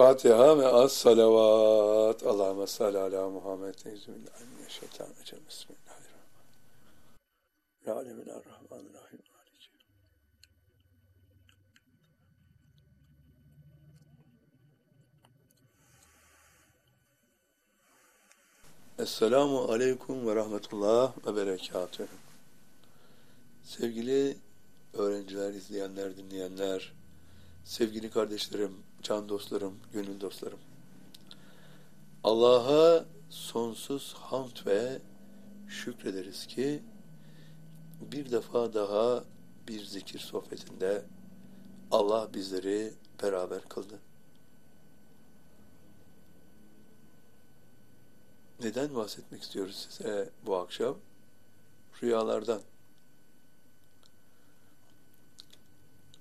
El-Fatiha ve as-salavat. Allahümme salli ala Muhammed. Bismillahirrahmanirrahim. Bismillahirrahmanirrahim. Esselamu Aleyküm ve Rahmetullah ve Berekatühü. Sevgili öğrenciler, izleyenler, dinleyenler, sevgili kardeşlerim, can dostlarım, gönül dostlarım. Allah'a sonsuz hamd ve şükrederiz ki bir defa daha bir zikir sohbetinde Allah bizleri beraber kıldı. Neden bahsetmek istiyoruz size bu akşam? Rüyalardan.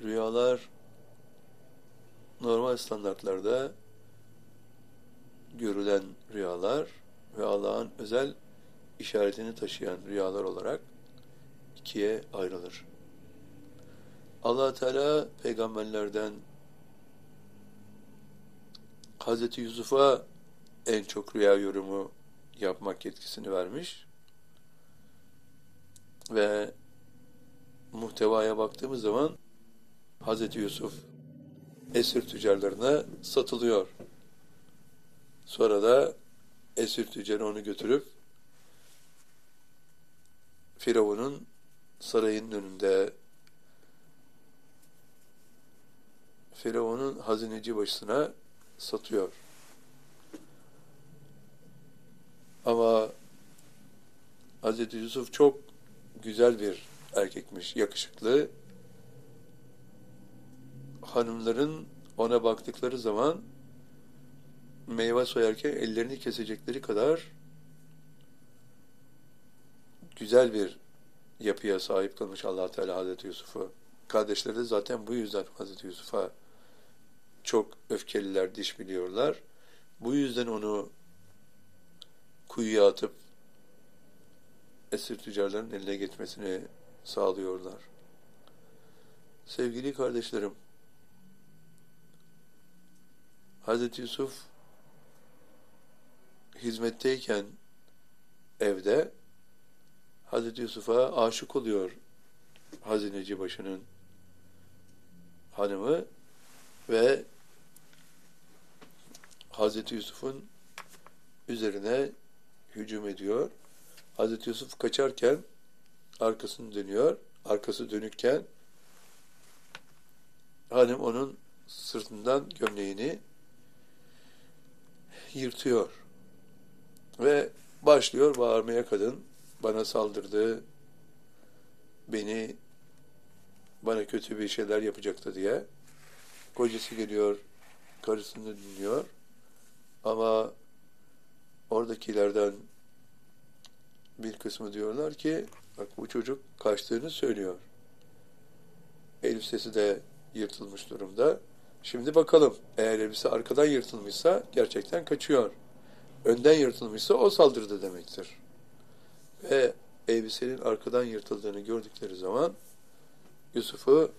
Rüyalar normal standartlarda görülen rüyalar ve Allah'ın özel işaretini taşıyan rüyalar olarak ikiye ayrılır. allah Teala peygamberlerden Hazreti Yusuf'a en çok rüya yorumu yapmak yetkisini vermiş ve muhtevaya baktığımız zaman Hazreti Yusuf esir tüccarlarına satılıyor. Sonra da esir tüccarı onu götürüp Firavun'un sarayının önünde Firavun'un hazineci başına satıyor. Ama Hz. Yusuf çok güzel bir erkekmiş, yakışıklı. Hanımların ona baktıkları zaman meyve soyarken ellerini kesecekleri kadar güzel bir yapıya sahip kılmış allah Teala Hazreti Yusuf'u. Kardeşleri de zaten bu yüzden Hazreti Yusuf'a çok öfkeliler, diş biliyorlar. Bu yüzden onu kuyuya atıp esir tüccarların eline geçmesini sağlıyorlar. Sevgili kardeşlerim, Hz. Yusuf hizmetteyken evde Hz. Yusuf'a aşık oluyor hazineci başının hanımı ve Hz. Yusuf'un üzerine hücum ediyor. Hazreti Yusuf kaçarken arkasını dönüyor. Arkası dönükken hanım onun sırtından gömleğini yırtıyor. Ve başlıyor bağırmaya kadın. Bana saldırdı. Beni bana kötü bir şeyler yapacaktı diye. Kocası geliyor. Karısını dinliyor. Ama oradakilerden bir kısmı diyorlar ki bak bu çocuk kaçtığını söylüyor. Elbisesi de yırtılmış durumda. Şimdi bakalım eğer elbise arkadan yırtılmışsa gerçekten kaçıyor. Önden yırtılmışsa o saldırdı demektir. Ve elbisenin arkadan yırtıldığını gördükleri zaman Yusuf'u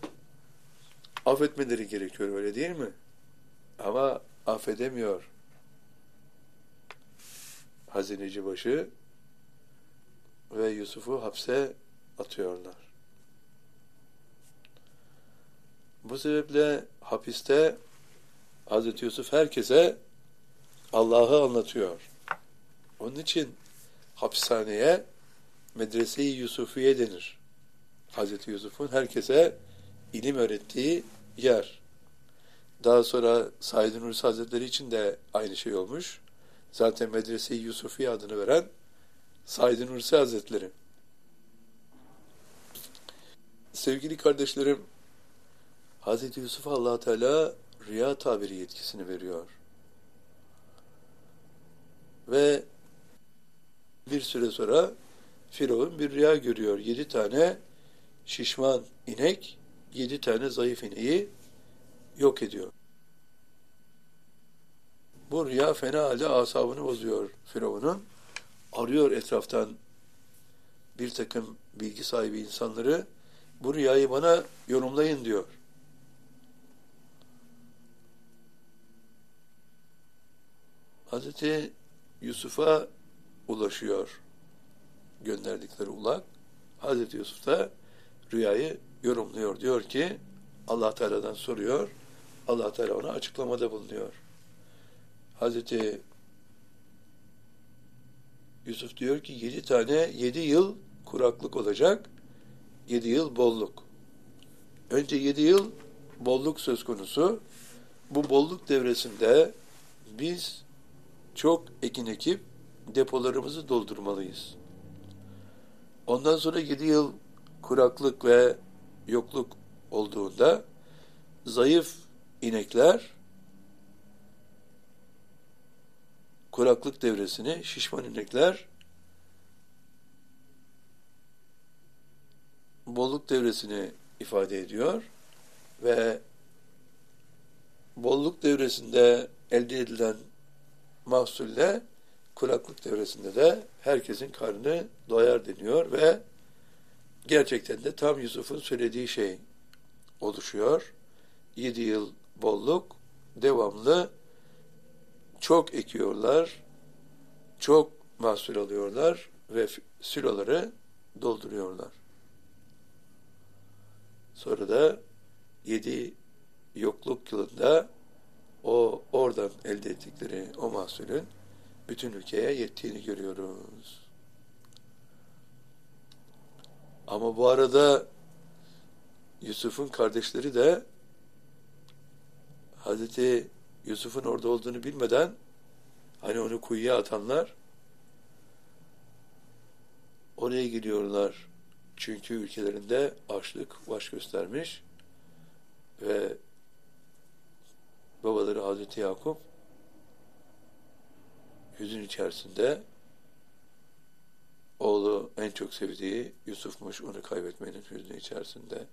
affetmeleri gerekiyor öyle değil mi? Ama affedemiyor hazineci başı ve Yusuf'u hapse atıyorlar. Bu sebeple hapiste Hazreti Yusuf herkese Allah'ı anlatıyor. Onun için hapishaneye Medrese-i Yusufiye denir. Hazreti Yusuf'un herkese ilim öğrettiği yer. Daha sonra Said Nursi Hazretleri için de aynı şey olmuş. Zaten Medrese-i Yusufiye adını veren Said Nursi Hazretleri. Sevgili kardeşlerim, Hz. Yusuf allah Teala rüya tabiri yetkisini veriyor. Ve bir süre sonra Firavun bir rüya görüyor. Yedi tane şişman inek, yedi tane zayıf ineği yok ediyor. Bu rüya fena halde asabını bozuyor Firavun'un. Arıyor etraftan bir takım bilgi sahibi insanları bu rüyayı bana yorumlayın diyor. Hazreti Yusuf'a ulaşıyor gönderdikleri ulak. Hazreti Yusuf da rüyayı yorumluyor. Diyor ki Allah Teala'dan soruyor. Allah Teala ona açıklamada bulunuyor. Hazreti Yusuf diyor ki yedi tane yedi yıl kuraklık olacak. Yedi yıl bolluk. Önce yedi yıl bolluk söz konusu. Bu bolluk devresinde biz çok ekin ekip depolarımızı doldurmalıyız. Ondan sonra yedi yıl kuraklık ve yokluk olduğunda zayıf inekler kuraklık devresini şişman inekler bolluk devresini ifade ediyor ve bolluk devresinde elde edilen mahsulle kuraklık devresinde de herkesin karnı doyar deniyor ve gerçekten de tam Yusuf'un söylediği şey oluşuyor. Yedi yıl bolluk, devamlı çok ekiyorlar, çok mahsul alıyorlar ve siloları dolduruyorlar. Sonra da yedi yokluk yılında o oradan elde ettikleri o mahsulün bütün ülkeye yettiğini görüyoruz. Ama bu arada Yusuf'un kardeşleri de Hazreti Yusuf'un orada olduğunu bilmeden hani onu kuyuya atanlar oraya gidiyorlar. Çünkü ülkelerinde açlık baş göstermiş ve babaları Hazreti Yakup hüzün içerisinde oğlu en çok sevdiği Yusuf'muş onu kaybetmenin hüznü içerisinde.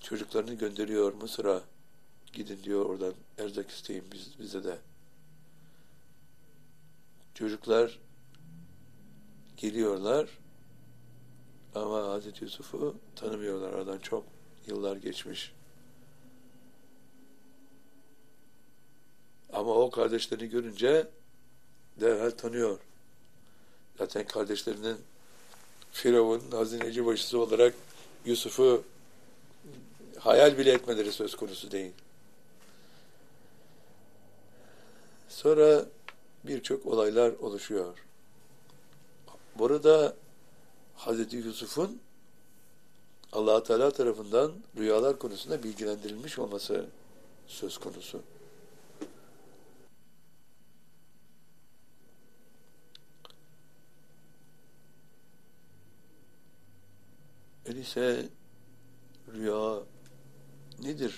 Çocuklarını gönderiyor Mısır'a gidin diyor oradan erzak isteyin biz, bize de. Çocuklar geliyorlar ama Hazreti Yusuf'u tanımıyorlar. Aradan çok yıllar geçmiş Ama o kardeşlerini görünce derhal tanıyor. Zaten kardeşlerinin Firavun hazineci başısı olarak Yusuf'u hayal bile etmeleri söz konusu değil. Sonra birçok olaylar oluşuyor. Burada Hazreti Yusuf'un allah Teala tarafından rüyalar konusunda bilgilendirilmiş olması söz konusu. Öyleyse rüya nedir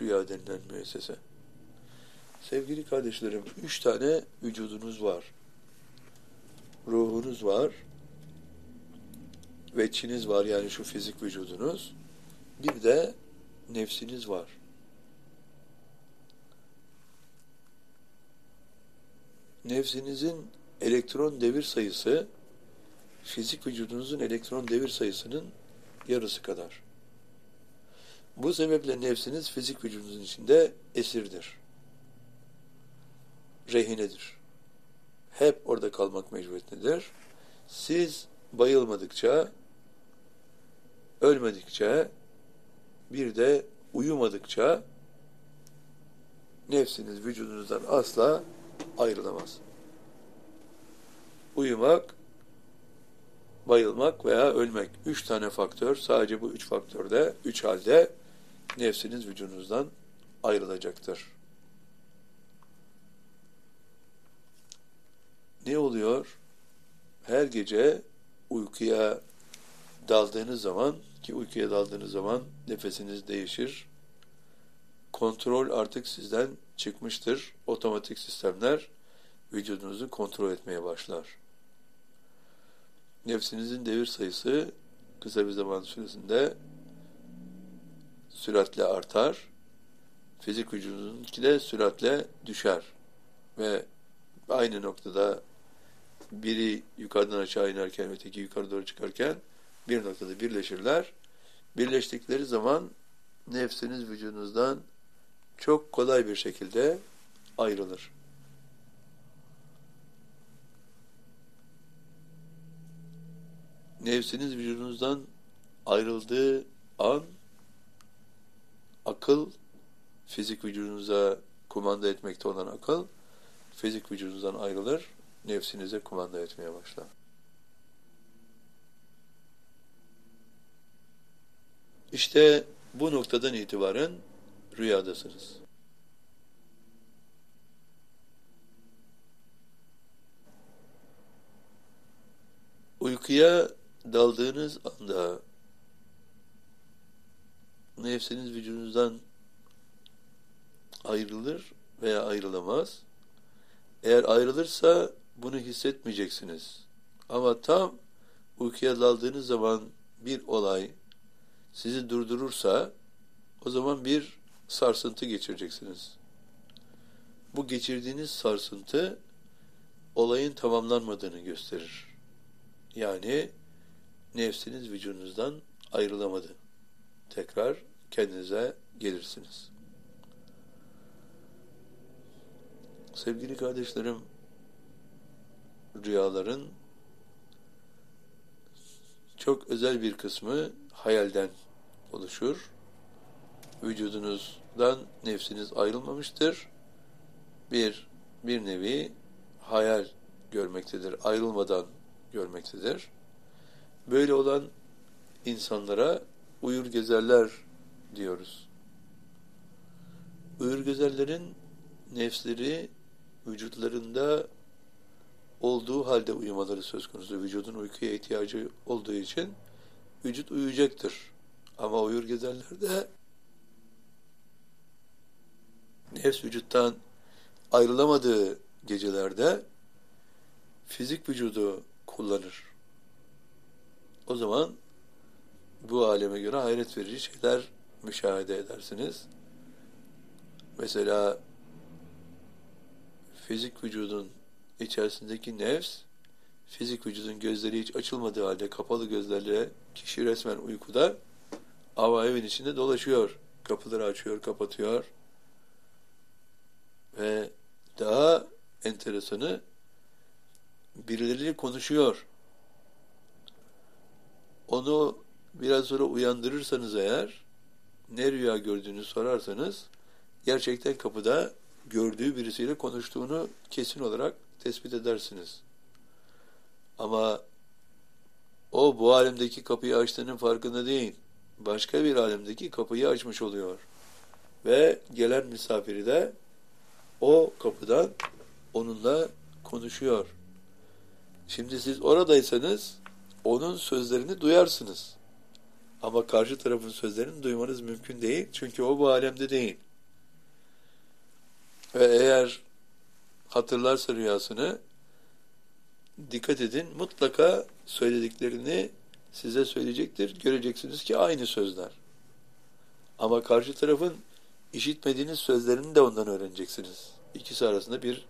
rüya denilen müessese? Sevgili kardeşlerim, üç tane vücudunuz var. Ruhunuz var. Ve içiniz var yani şu fizik vücudunuz. Bir de nefsiniz var. Nefsinizin elektron devir sayısı fizik vücudunuzun elektron devir sayısının yarısı kadar. Bu sebeple nefsiniz fizik vücudunuzun içinde esirdir. Rehinedir. Hep orada kalmak mecburiyetindedir. Siz bayılmadıkça, ölmedikçe, bir de uyumadıkça nefsiniz vücudunuzdan asla ayrılamaz. Uyumak bayılmak veya ölmek. Üç tane faktör, sadece bu üç faktörde, üç halde nefsiniz vücudunuzdan ayrılacaktır. Ne oluyor? Her gece uykuya daldığınız zaman ki uykuya daldığınız zaman nefesiniz değişir. Kontrol artık sizden çıkmıştır. Otomatik sistemler vücudunuzu kontrol etmeye başlar nefsinizin devir sayısı kısa bir zaman süresinde süratle artar. Fizik vücudununki de süratle düşer. Ve aynı noktada biri yukarıdan aşağı inerken öteki yukarı doğru çıkarken bir noktada birleşirler. Birleştikleri zaman nefsiniz vücudunuzdan çok kolay bir şekilde ayrılır. Nefsiniz vücudunuzdan ayrıldığı an akıl fizik vücudunuza kumanda etmekte olan akıl fizik vücudunuzdan ayrılır, nefsinize kumanda etmeye başlar. İşte bu noktadan itibaren rüyadasınız. Uykuya daldığınız anda nefsiniz vücudunuzdan ayrılır veya ayrılamaz. Eğer ayrılırsa bunu hissetmeyeceksiniz. Ama tam uykuya daldığınız zaman bir olay sizi durdurursa o zaman bir sarsıntı geçireceksiniz. Bu geçirdiğiniz sarsıntı olayın tamamlanmadığını gösterir. Yani nefsiniz vücudunuzdan ayrılamadı. Tekrar kendinize gelirsiniz. Sevgili kardeşlerim, rüyaların çok özel bir kısmı hayalden oluşur. Vücudunuzdan nefsiniz ayrılmamıştır. Bir, bir nevi hayal görmektedir. Ayrılmadan görmektedir. Böyle olan insanlara uyur gezerler diyoruz. Uyur gezerlerin nefsleri vücutlarında olduğu halde uyumaları söz konusu. Vücudun uykuya ihtiyacı olduğu için vücut uyuyacaktır. Ama uyur gezerlerde nefs vücuttan ayrılamadığı gecelerde fizik vücudu kullanır. O zaman bu aleme göre hayret verici şeyler müşahede edersiniz. Mesela fizik vücudun içerisindeki nefs, fizik vücudun gözleri hiç açılmadığı halde kapalı gözlerle kişi resmen uykuda ama evin içinde dolaşıyor. Kapıları açıyor, kapatıyor. Ve daha enteresanı birileri konuşuyor. Onu biraz sonra uyandırırsanız eğer ne rüya gördüğünü sorarsanız gerçekten kapıda gördüğü birisiyle konuştuğunu kesin olarak tespit edersiniz. Ama o bu alemdeki kapıyı açtığının farkında değil. Başka bir alemdeki kapıyı açmış oluyor. Ve gelen misafiri de o kapıdan onunla konuşuyor. Şimdi siz oradaysanız onun sözlerini duyarsınız. Ama karşı tarafın sözlerini duymanız mümkün değil. Çünkü o bu alemde değil. Ve eğer hatırlarsa rüyasını dikkat edin mutlaka söylediklerini size söyleyecektir. Göreceksiniz ki aynı sözler. Ama karşı tarafın işitmediğiniz sözlerini de ondan öğreneceksiniz. İkisi arasında bir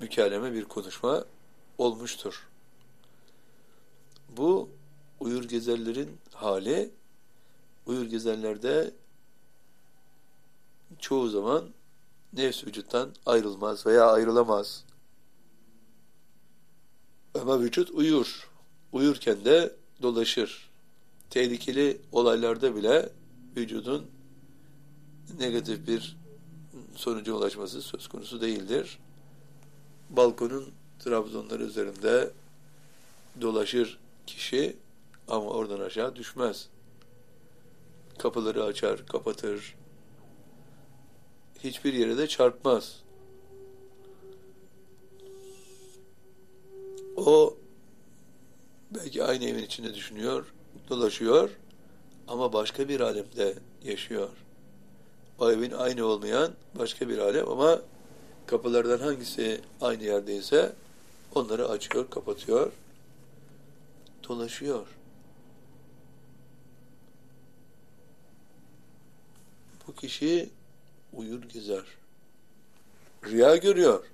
mükaleme, bir konuşma olmuştur. Bu uyur gezerlerin hali, uyur gezerlerde çoğu zaman nefs vücuttan ayrılmaz veya ayrılamaz. Ama vücut uyur. Uyurken de dolaşır. Tehlikeli olaylarda bile vücudun negatif bir sonuca ulaşması söz konusu değildir. Balkonun trabzonları üzerinde dolaşır kişi ama oradan aşağı düşmez. Kapıları açar, kapatır, hiçbir yere de çarpmaz. O belki aynı evin içinde düşünüyor, dolaşıyor ama başka bir alemde yaşıyor. O evin aynı olmayan başka bir alem ama kapılardan hangisi aynı yerdeyse onları açıyor, kapatıyor, dolaşıyor. Bu kişi uyur gezer. Rüya görüyor.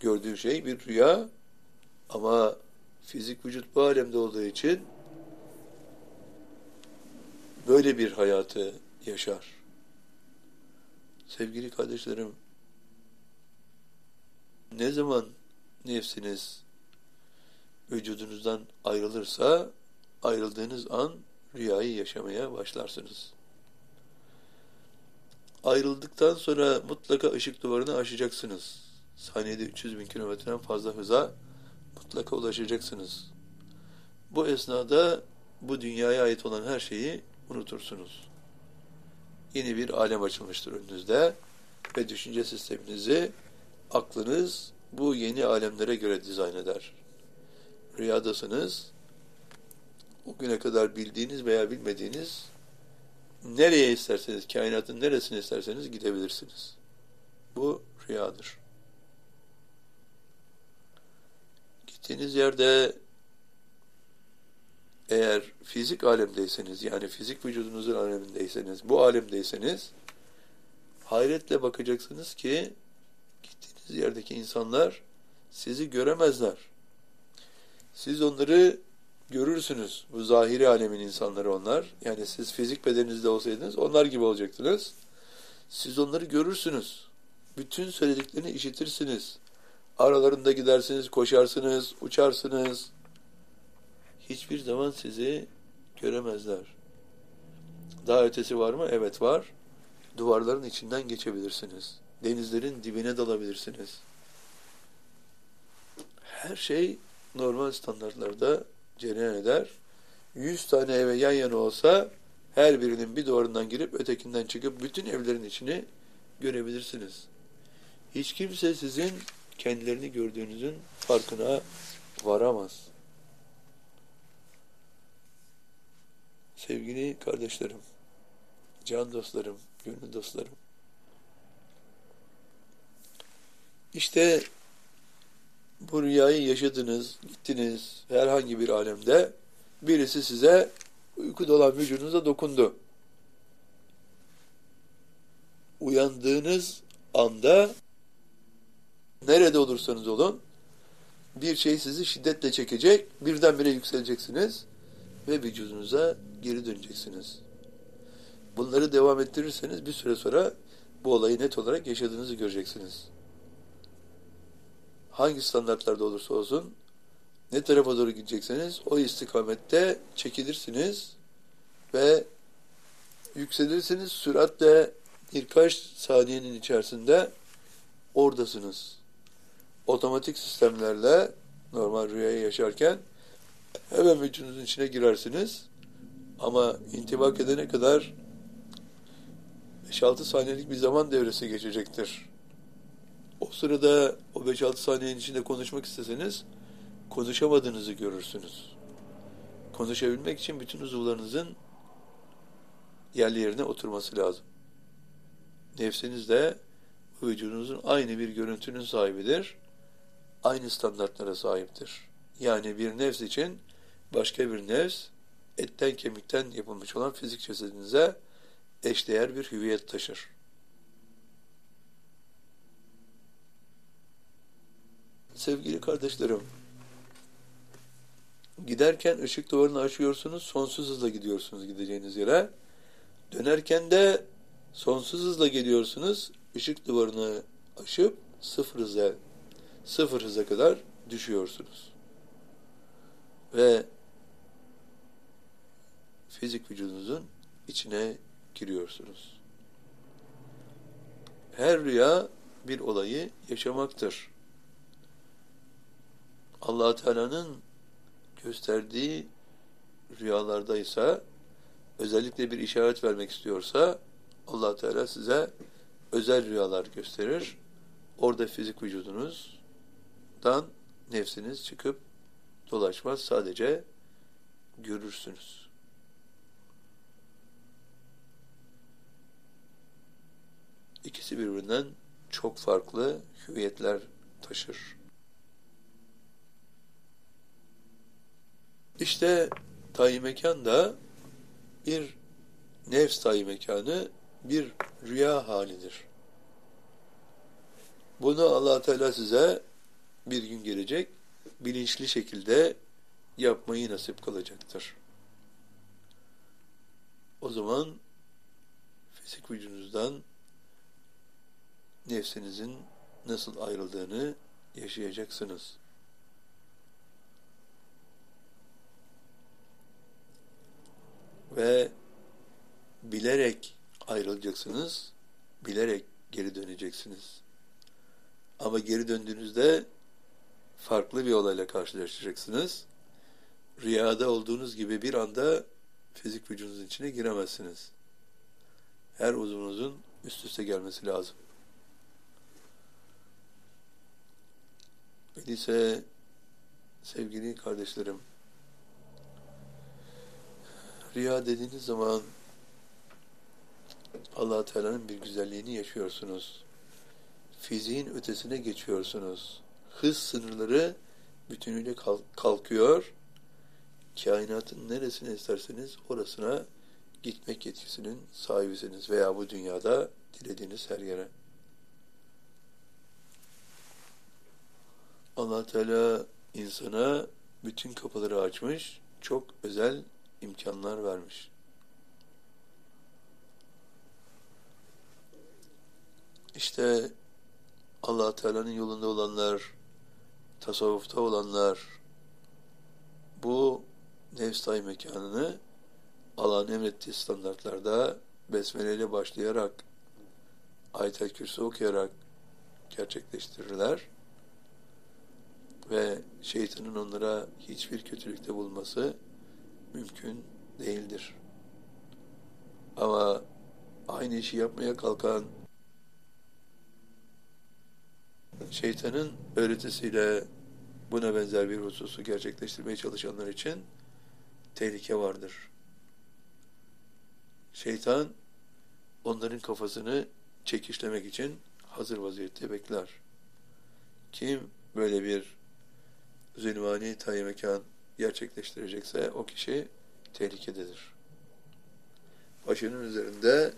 Gördüğü şey bir rüya ama fizik vücut bu alemde olduğu için böyle bir hayatı yaşar. Sevgili kardeşlerim, ne zaman nefsiniz vücudunuzdan ayrılırsa ayrıldığınız an rüyayı yaşamaya başlarsınız. Ayrıldıktan sonra mutlaka ışık duvarını aşacaksınız. Saniyede 300 bin kilometreden fazla hıza mutlaka ulaşacaksınız. Bu esnada bu dünyaya ait olan her şeyi unutursunuz. Yeni bir alem açılmıştır önünüzde ve düşünce sisteminizi aklınız bu yeni alemlere göre dizayn eder. Rüyadasınız, o güne kadar bildiğiniz veya bilmediğiniz nereye isterseniz, kainatın neresine isterseniz gidebilirsiniz. Bu rüyadır. Gittiğiniz yerde eğer fizik alemdeyseniz, yani fizik vücudunuzun alemindeyseniz, bu alemdeyseniz, hayretle bakacaksınız ki gittiğiniz yerdeki insanlar sizi göremezler. Siz onları görürsünüz. Bu zahiri alemin insanları onlar. Yani siz fizik bedeninizde olsaydınız onlar gibi olacaktınız. Siz onları görürsünüz. Bütün söylediklerini işitirsiniz. Aralarında gidersiniz, koşarsınız, uçarsınız. Hiçbir zaman sizi göremezler. Daha ötesi var mı? Evet var. Duvarların içinden geçebilirsiniz. Denizlerin dibine dalabilirsiniz. Her şey normal standartlarda cereyan eder. Yüz tane eve yan yana olsa her birinin bir duvarından girip ötekinden çıkıp bütün evlerin içini görebilirsiniz. Hiç kimse sizin kendilerini gördüğünüzün farkına varamaz. Sevgili kardeşlerim, can dostlarım, gönül dostlarım. İşte bu rüyayı yaşadınız, gittiniz herhangi bir alemde birisi size uykuda olan vücudunuza dokundu. Uyandığınız anda nerede olursanız olun bir şey sizi şiddetle çekecek, birdenbire yükseleceksiniz ve vücudunuza geri döneceksiniz. Bunları devam ettirirseniz bir süre sonra bu olayı net olarak yaşadığınızı göreceksiniz hangi standartlarda olursa olsun ne tarafa doğru gidecekseniz o istikamette çekilirsiniz ve yükselirsiniz süratle birkaç saniyenin içerisinde oradasınız. Otomatik sistemlerle normal rüyayı yaşarken hemen vücudunuzun içine girersiniz. Ama intibak edene kadar 5-6 saniyelik bir zaman devresi geçecektir. O sırada o 5-6 saniyenin içinde konuşmak isteseniz konuşamadığınızı görürsünüz. Konuşabilmek için bütün uzuvlarınızın yerli yerine oturması lazım. Nefsiniz de vücudunuzun aynı bir görüntünün sahibidir. Aynı standartlara sahiptir. Yani bir nefs için başka bir nefs etten kemikten yapılmış olan fizik cesedinize eşdeğer bir hüviyet taşır. Sevgili kardeşlerim, giderken ışık duvarını açıyorsunuz, sonsuz hızla gidiyorsunuz gideceğiniz yere. Dönerken de sonsuz hızla geliyorsunuz, ışık duvarını aşıp sıfır hıza, sıfır hıza kadar düşüyorsunuz. Ve fizik vücudunuzun içine giriyorsunuz. Her rüya bir olayı yaşamaktır allah Teala'nın gösterdiği rüyalardaysa özellikle bir işaret vermek istiyorsa allah Teala size özel rüyalar gösterir. Orada fizik vücudunuzdan nefsiniz çıkıp dolaşmaz. Sadece görürsünüz. İkisi birbirinden çok farklı hüviyetler taşır. İşte tayi mekan da bir nefs tayi mekanı bir rüya halidir. Bunu allah Teala size bir gün gelecek, bilinçli şekilde yapmayı nasip kılacaktır. O zaman fizik vücudunuzdan nefsinizin nasıl ayrıldığını yaşayacaksınız. Ve bilerek ayrılacaksınız, bilerek geri döneceksiniz. Ama geri döndüğünüzde farklı bir olayla karşılaşacaksınız. Rüyada olduğunuz gibi bir anda fizik vücudunuzun içine giremezsiniz. Her uzvunuzun üst üste gelmesi lazım. Öyleyse sevgili kardeşlerim, rüya dediğiniz zaman allah Teala'nın bir güzelliğini yaşıyorsunuz. Fiziğin ötesine geçiyorsunuz. Hız sınırları bütünüyle kalkıyor. Kainatın neresine isterseniz orasına gitmek yetkisinin sahibisiniz veya bu dünyada dilediğiniz her yere. allah Teala insana bütün kapıları açmış, çok özel imkanlar vermiş. İşte allah Teala'nın yolunda olanlar, tasavvufta olanlar, bu nefs mekanını Allah'ın emrettiği standartlarda besmele ile başlayarak ayet-el kürsü okuyarak gerçekleştirirler ve şeytanın onlara hiçbir kötülükte bulması mümkün değildir. Ama aynı işi yapmaya kalkan şeytanın öğretisiyle buna benzer bir hususu gerçekleştirmeye çalışanlar için tehlike vardır. Şeytan onların kafasını çekişlemek için hazır vaziyette bekler. Kim böyle bir zülmani tayi mekan gerçekleştirecekse o kişi tehlikededir. Başının üzerinde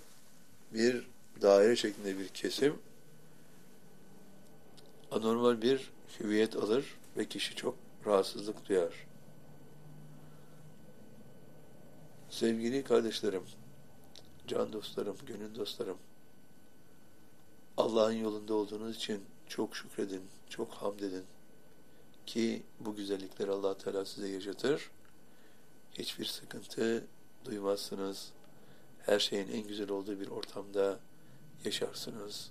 bir daire şeklinde bir kesim anormal bir hüviyet alır ve kişi çok rahatsızlık duyar. Sevgili kardeşlerim, can dostlarım, gönül dostlarım, Allah'ın yolunda olduğunuz için çok şükredin, çok hamd edin ki bu güzellikleri allah Teala size yaşatır. Hiçbir sıkıntı duymazsınız. Her şeyin en güzel olduğu bir ortamda yaşarsınız.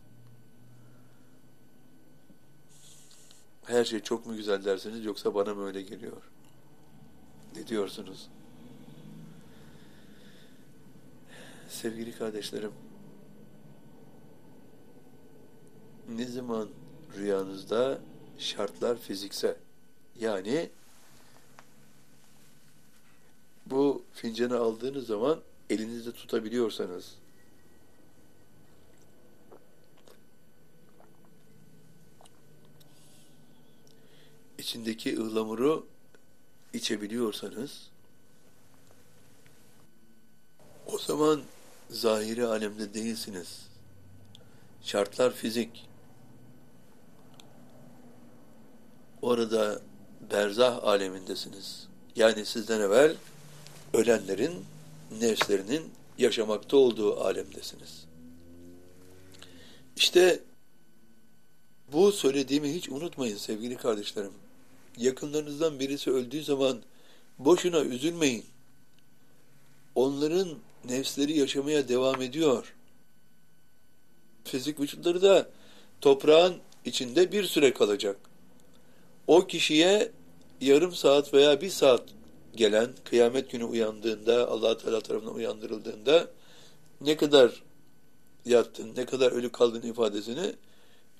Her şey çok mu güzel dersiniz yoksa bana mı öyle geliyor? Ne diyorsunuz? Sevgili kardeşlerim, ne zaman rüyanızda şartlar fizikse yani bu fincanı aldığınız zaman elinizde tutabiliyorsanız içindeki ıhlamuru içebiliyorsanız o zaman zahiri alemde değilsiniz. Şartlar fizik. Orada berzah alemindesiniz. Yani sizden evvel ölenlerin nefslerinin yaşamakta olduğu alemdesiniz. İşte bu söylediğimi hiç unutmayın sevgili kardeşlerim. Yakınlarınızdan birisi öldüğü zaman boşuna üzülmeyin. Onların nefsleri yaşamaya devam ediyor. Fizik vücutları da toprağın içinde bir süre kalacak. O kişiye yarım saat veya bir saat gelen kıyamet günü uyandığında allah Teala tarafından uyandırıldığında ne kadar yattın, ne kadar ölü kaldın ifadesini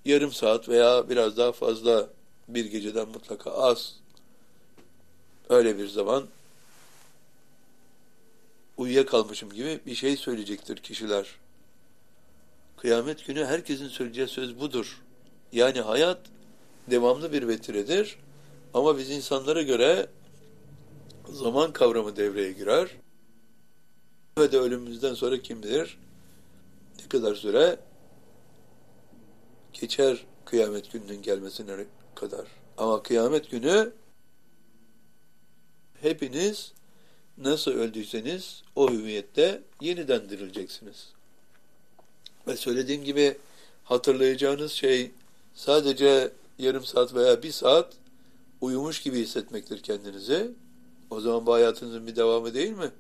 yarım saat veya biraz daha fazla bir geceden mutlaka az öyle bir zaman uyuyakalmışım gibi bir şey söyleyecektir kişiler. Kıyamet günü herkesin söyleyeceği söz budur. Yani hayat devamlı bir vetiredir. Ama biz insanlara göre zaman kavramı devreye girer. Ve de ölümümüzden sonra kim bilir ne kadar süre geçer kıyamet gününün gelmesine kadar. Ama kıyamet günü hepiniz nasıl öldüyseniz o hüviyette yeniden dirileceksiniz. Ve söylediğim gibi hatırlayacağınız şey sadece yarım saat veya bir saat uyumuş gibi hissetmektir kendinizi. O zaman bu hayatınızın bir devamı değil mi?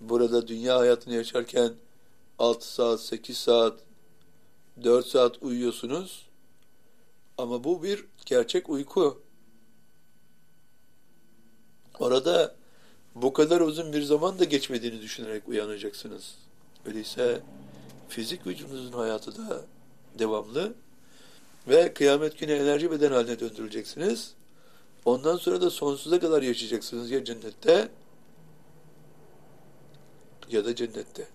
Burada dünya hayatını yaşarken 6 saat, 8 saat, 4 saat uyuyorsunuz. Ama bu bir gerçek uyku. Orada bu kadar uzun bir zaman da geçmediğini düşünerek uyanacaksınız. Öyleyse fizik vücudunuzun hayatı da devamlı ve kıyamet günü enerji beden haline döndürüleceksiniz. Ondan sonra da sonsuza kadar yaşayacaksınız ya cennette ya da cennette.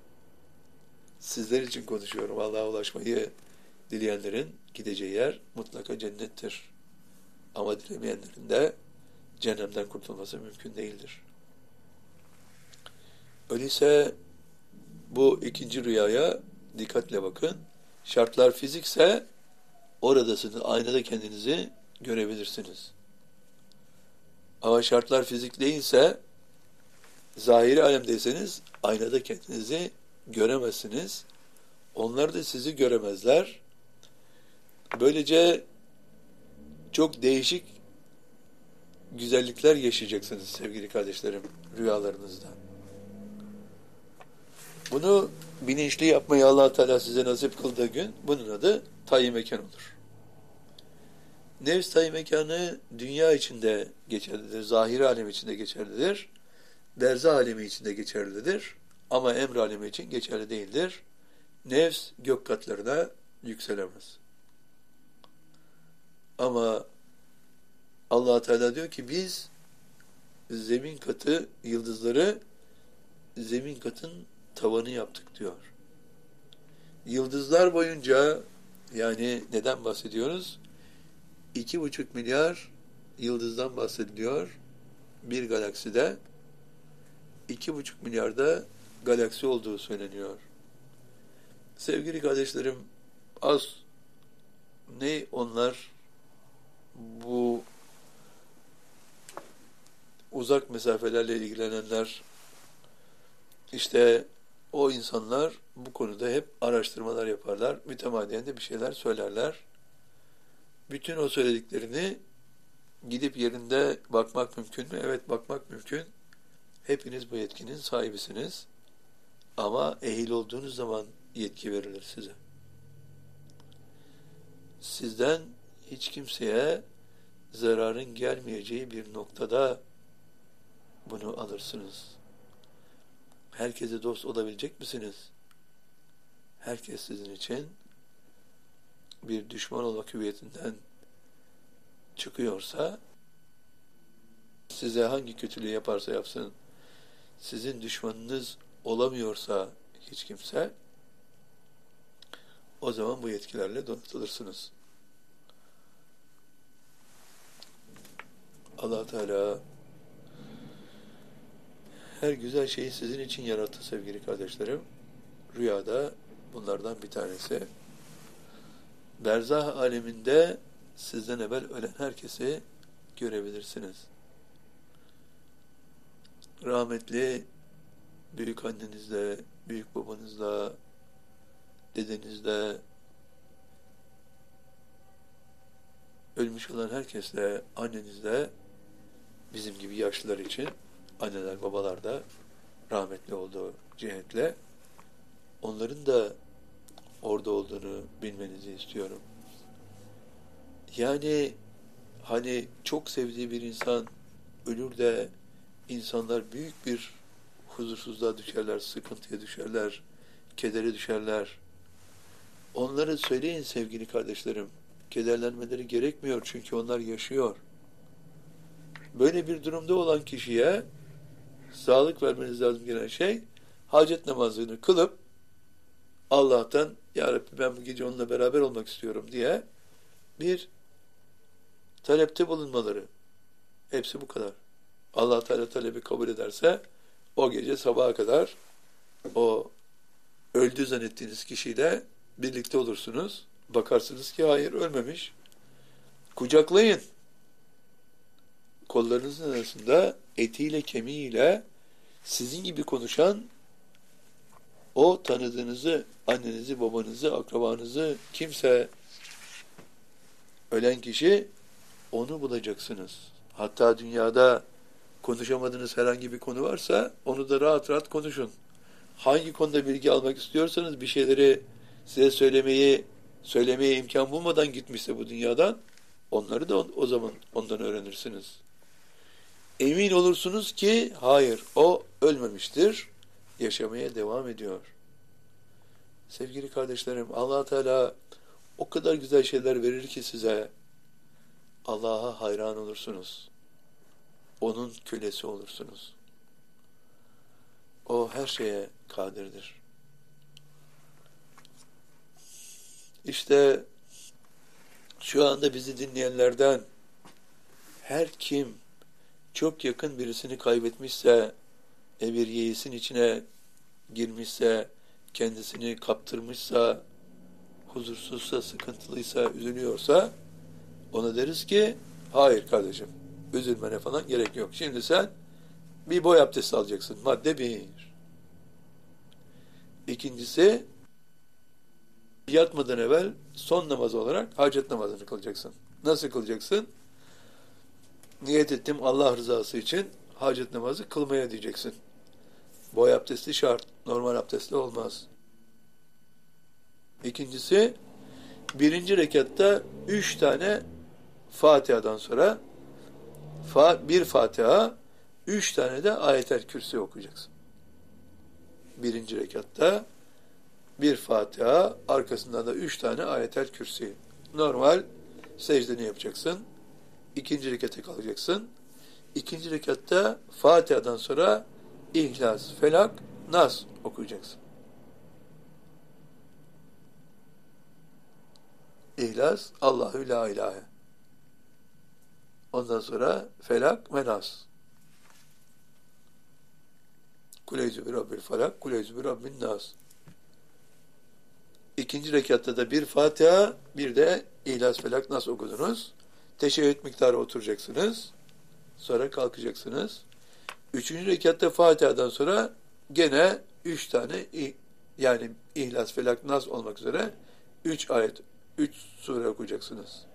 Sizler için konuşuyorum. Allah'a ulaşmayı dileyenlerin gideceği yer mutlaka cennettir. Ama dilemeyenlerin de cehennemden kurtulması mümkün değildir. Öyleyse bu ikinci rüyaya dikkatle bakın. Şartlar fizikse oradasınız, aynada kendinizi görebilirsiniz. Ama şartlar fizik değilse zahiri alemdeyseniz aynada kendinizi göremezsiniz. Onlar da sizi göremezler. Böylece çok değişik güzellikler yaşayacaksınız sevgili kardeşlerim rüyalarınızda. Bunu bilinçli yapmayı allah Teala size nasip kıldığı gün bunun adı tayi mekan olur. Nefs tayi mekanı dünya içinde geçerlidir, zahir alemi içinde geçerlidir, derza alemi içinde geçerlidir ama emr alemi için geçerli değildir. Nefs gök katlarına yükselemez. Ama allah Teala diyor ki biz zemin katı yıldızları zemin katın tavanı yaptık diyor. Yıldızlar boyunca yani neden bahsediyoruz? İki buçuk milyar yıldızdan bahsediliyor bir galakside. iki buçuk milyarda galaksi olduğu söyleniyor. Sevgili kardeşlerim az ne onlar bu uzak mesafelerle ilgilenenler işte o insanlar bu konuda hep araştırmalar yaparlar. Mütemadiyen de bir şeyler söylerler. Bütün o söylediklerini gidip yerinde bakmak mümkün mü? Evet bakmak mümkün. Hepiniz bu yetkinin sahibisiniz. Ama ehil olduğunuz zaman yetki verilir size. Sizden hiç kimseye zararın gelmeyeceği bir noktada bunu alırsınız. Herkese dost olabilecek misiniz? Herkes sizin için bir düşman olma hüviyetinden çıkıyorsa size hangi kötülüğü yaparsa yapsın sizin düşmanınız olamıyorsa hiç kimse o zaman bu yetkilerle donatılırsınız. allah Teala her güzel şeyi sizin için yarattı sevgili kardeşlerim. Rüyada bunlardan bir tanesi. Berzah aleminde sizden evvel ölen herkesi görebilirsiniz. Rahmetli büyük annenizle, büyük babanızla, dedenizle, ölmüş olan herkesle, annenizle, bizim gibi yaşlılar için anneler babalar da rahmetli olduğu cihetle onların da orada olduğunu bilmenizi istiyorum. Yani hani çok sevdiği bir insan ölür de insanlar büyük bir huzursuzluğa düşerler, sıkıntıya düşerler, kedere düşerler. Onları söyleyin sevgili kardeşlerim. Kederlenmeleri gerekmiyor çünkü onlar yaşıyor. Böyle bir durumda olan kişiye sağlık vermeniz lazım gelen şey hacet namazını kılıp Allah'tan Ya Rabbi ben bu gece onunla beraber olmak istiyorum diye bir talepte bulunmaları. Hepsi bu kadar. Allah Teala talebi kabul ederse o gece sabaha kadar o öldü zannettiğiniz kişiyle birlikte olursunuz. Bakarsınız ki hayır ölmemiş. Kucaklayın kollarınızın arasında etiyle kemiğiyle sizin gibi konuşan O tanıdığınızı, annenizi, babanızı, akrabanızı, kimse ölen kişi onu bulacaksınız. Hatta dünyada konuşamadığınız herhangi bir konu varsa onu da rahat rahat konuşun. Hangi konuda bilgi almak istiyorsanız bir şeyleri size söylemeyi söylemeye imkan bulmadan gitmişse bu dünyadan onları da o zaman ondan öğrenirsiniz. Emin olursunuz ki hayır o ölmemiştir. Yaşamaya devam ediyor. Sevgili kardeşlerim allah Teala o kadar güzel şeyler verir ki size Allah'a hayran olursunuz. Onun kölesi olursunuz. O her şeye kadirdir. İşte şu anda bizi dinleyenlerden her kim çok yakın birisini kaybetmişse, bir yeğisin içine girmişse, kendisini kaptırmışsa, huzursuzsa, sıkıntılıysa, üzülüyorsa, ona deriz ki, hayır kardeşim, üzülmene falan gerek yok. Şimdi sen bir boy abdesti alacaksın. Madde bir. İkincisi, yatmadan evvel son namaz olarak hacet namazını kılacaksın. Nasıl kılacaksın? Niyet ettim Allah rızası için hacet namazı kılmaya diyeceksin. Boy abdesti şart. Normal abdestle olmaz. İkincisi, birinci rekatta üç tane Fatiha'dan sonra bir Fatiha, üç tane de ayetel kürsi okuyacaksın. Birinci rekatta bir Fatiha, arkasından da üç tane ayetel kürsi. Normal secdeni yapacaksın. İkinci rekate kalacaksın. İkinci rekatta Fatiha'dan sonra İhlas, Felak, Nas okuyacaksın. İhlas, Allahü la ilahe. Ondan sonra Felak ve Nas. Kuleyzü bir Rabbil Felak, Kuleyzü bir Rabbin Nas. İkinci rekatta da bir Fatiha, bir de İhlas Felak Nas okudunuz. Teşebbüt miktarı oturacaksınız. Sonra kalkacaksınız. Üçüncü rekatta Fatiha'dan sonra gene üç tane yani İhlas Felak Nas olmak üzere üç ayet, üç sure okuyacaksınız.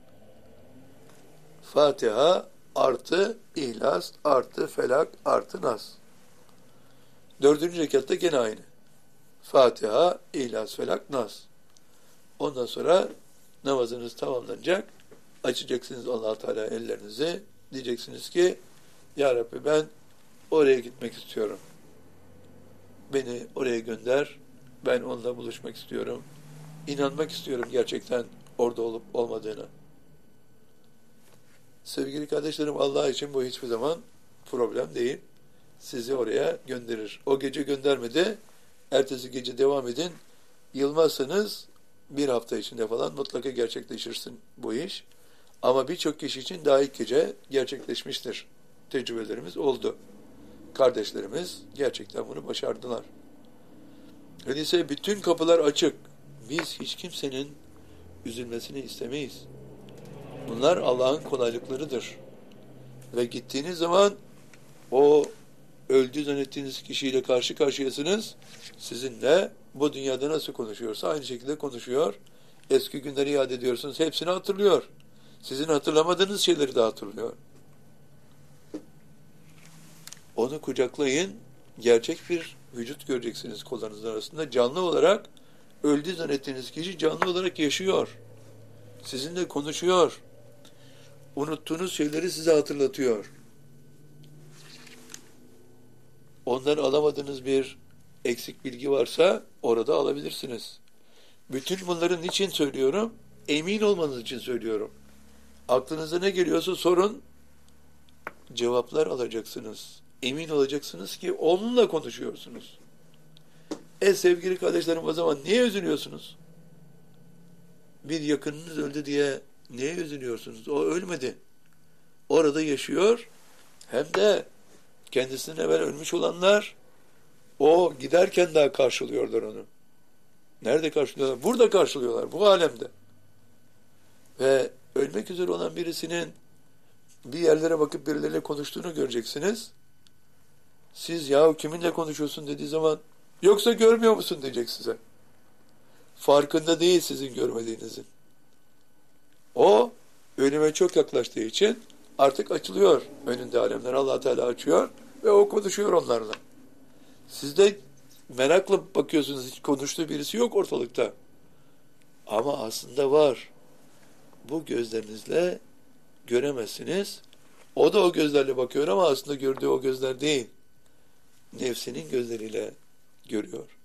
Fatiha artı İhlas artı Felak artı Nas. Dördüncü rekatta gene aynı. Fatiha, İhlas, Felak, Nas. Ondan sonra namazınız tamamlanacak. Açacaksınız allah Teala ellerinizi. Diyeceksiniz ki Ya Rabbi ben oraya gitmek istiyorum. Beni oraya gönder. Ben onunla buluşmak istiyorum. İnanmak istiyorum gerçekten orada olup olmadığını. Sevgili kardeşlerim Allah için bu hiçbir zaman problem değil. Sizi oraya gönderir. O gece göndermedi. Ertesi gece devam edin. Yılmazsanız bir hafta içinde falan mutlaka gerçekleşirsin bu iş. Ama birçok kişi için daha ilk gece gerçekleşmiştir. Tecrübelerimiz oldu. Kardeşlerimiz gerçekten bunu başardılar. Öyleyse bütün kapılar açık. Biz hiç kimsenin üzülmesini istemeyiz. Bunlar Allah'ın kolaylıklarıdır. Ve gittiğiniz zaman o öldü zannettiğiniz kişiyle karşı karşıyasınız. Sizinle bu dünyada nasıl konuşuyorsa aynı şekilde konuşuyor. Eski günleri yad ediyorsunuz. Hepsini hatırlıyor. Sizin hatırlamadığınız şeyleri de hatırlıyor. Onu kucaklayın. Gerçek bir vücut göreceksiniz kollarınızın arasında. Canlı olarak öldü zannettiğiniz kişi canlı olarak yaşıyor. Sizinle konuşuyor. Unuttuğunuz şeyleri size hatırlatıyor. Ondan alamadığınız bir eksik bilgi varsa orada alabilirsiniz. Bütün bunların için söylüyorum? Emin olmanız için söylüyorum. Aklınıza ne geliyorsa sorun, cevaplar alacaksınız. Emin olacaksınız ki onunla konuşuyorsunuz. E sevgili kardeşlerim o zaman niye üzülüyorsunuz? Bir yakınınız öldü diye niye üzülüyorsunuz? O ölmedi. Orada yaşıyor. Hem de kendisinden evvel ölmüş olanlar o giderken daha karşılıyorlar onu. Nerede karşılıyorlar? Burada karşılıyorlar. Bu alemde. Ve ölmek üzere olan birisinin bir yerlere bakıp birileriyle konuştuğunu göreceksiniz. Siz ya kiminle konuşuyorsun dediği zaman Yoksa görmüyor musun diyecek size. Farkında değil sizin görmediğinizin. O önüme çok yaklaştığı için artık açılıyor önünde alemler. allah Teala açıyor ve o konuşuyor onlarla. Siz de merakla bakıyorsunuz hiç konuştuğu birisi yok ortalıkta. Ama aslında var. Bu gözlerinizle göremezsiniz. O da o gözlerle bakıyor ama aslında gördüğü o gözler değil. Nefsinin gözleriyle görüyor.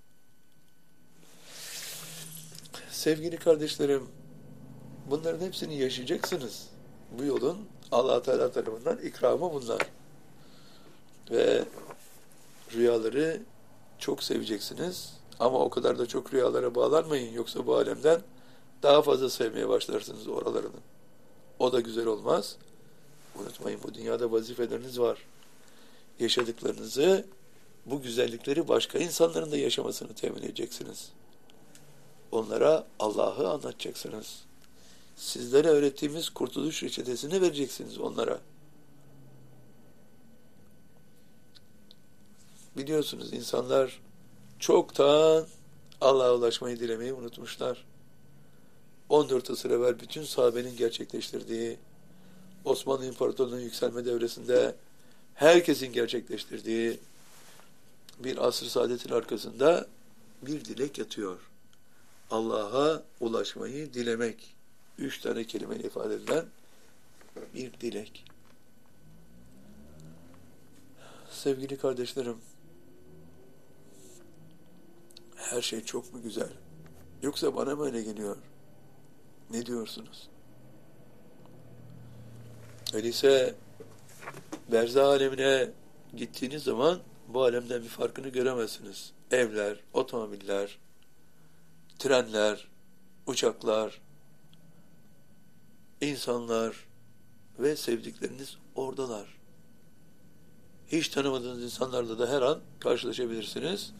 Sevgili kardeşlerim, bunların hepsini yaşayacaksınız. Bu yolun allah Teala tarafından ikramı bunlar. Ve rüyaları çok seveceksiniz. Ama o kadar da çok rüyalara bağlanmayın. Yoksa bu alemden daha fazla sevmeye başlarsınız oralarını. O da güzel olmaz. Unutmayın bu dünyada vazifeleriniz var. Yaşadıklarınızı, bu güzellikleri başka insanların da yaşamasını temin edeceksiniz. Onlara Allah'ı anlatacaksınız. Sizlere öğrettiğimiz kurtuluş reçetesini vereceksiniz onlara. Biliyorsunuz insanlar çoktan Allah'a ulaşmayı dilemeyi unutmuşlar. 14 asır evvel bütün sahabenin gerçekleştirdiği, Osmanlı İmparatorluğu'nun yükselme devresinde herkesin gerçekleştirdiği bir asr saadetin arkasında bir dilek yatıyor. Allah'a ulaşmayı dilemek. Üç tane kelimeyle ifade edilen bir dilek. Sevgili kardeşlerim, her şey çok mu güzel? Yoksa bana mı öyle geliyor? Ne diyorsunuz? Öyleyse Berza alemine gittiğiniz zaman bu alemden bir farkını göremezsiniz. Evler, otomobiller, trenler, uçaklar, insanlar ve sevdikleriniz oradalar. Hiç tanımadığınız insanlarla da her an karşılaşabilirsiniz.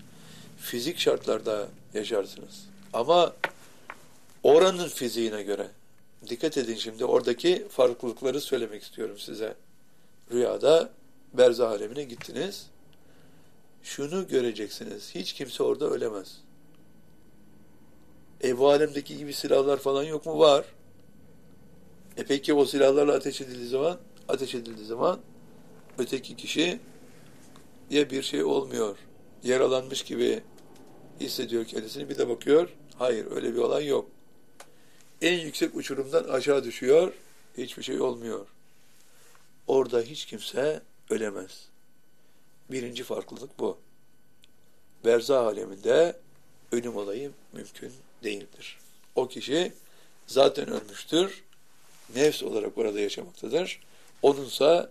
Fizik şartlarda yaşarsınız. Ama oranın fiziğine göre dikkat edin şimdi oradaki farklılıkları söylemek istiyorum size. Rüyada berzah alemine gittiniz. Şunu göreceksiniz. Hiç kimse orada ölemez. E bu alemdeki gibi silahlar falan yok mu? Var. E peki o silahlarla ateş edildiği zaman ateş edildiği zaman öteki kişi ya bir şey olmuyor. Yaralanmış gibi hissediyor kendisini. Bir de bakıyor. Hayır öyle bir olay yok. En yüksek uçurumdan aşağı düşüyor. Hiçbir şey olmuyor. Orada hiç kimse ölemez. Birinci farklılık bu. Berzah aleminde ölüm olayı mümkün değildir. O kişi zaten ölmüştür. Nefs olarak orada yaşamaktadır. Onunsa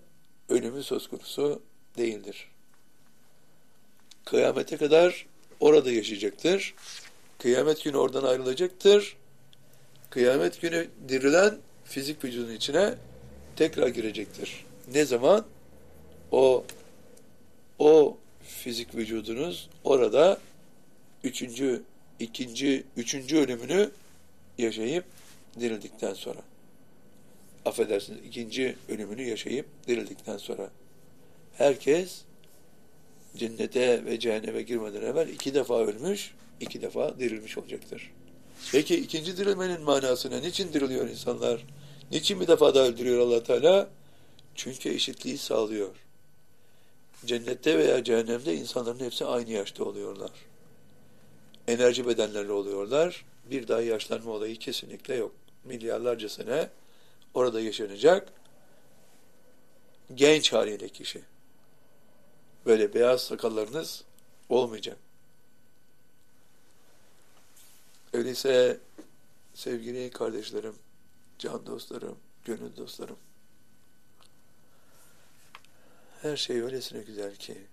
ölümü söz konusu değildir. Kıyamete kadar orada yaşayacaktır. Kıyamet günü oradan ayrılacaktır. Kıyamet günü dirilen fizik vücudun içine tekrar girecektir. Ne zaman? O o fizik vücudunuz orada üçüncü, ikinci, üçüncü ölümünü yaşayıp dirildikten sonra. Affedersiniz, ikinci ölümünü yaşayıp dirildikten sonra. Herkes cennete ve cehenneme girmeden evvel iki defa ölmüş, iki defa dirilmiş olacaktır. Peki ikinci dirilmenin manasına niçin diriliyor insanlar? Niçin bir defa daha öldürüyor allah Teala? Çünkü eşitliği sağlıyor. Cennette veya cehennemde insanların hepsi aynı yaşta oluyorlar. Enerji bedenlerle oluyorlar. Bir daha yaşlanma olayı kesinlikle yok. Milyarlarca sene orada yaşanacak genç haliyle kişi. Böyle beyaz sakallarınız olmayacak. Öyleyse sevgili kardeşlerim, can dostlarım, gönül dostlarım, her şey öylesine güzel ki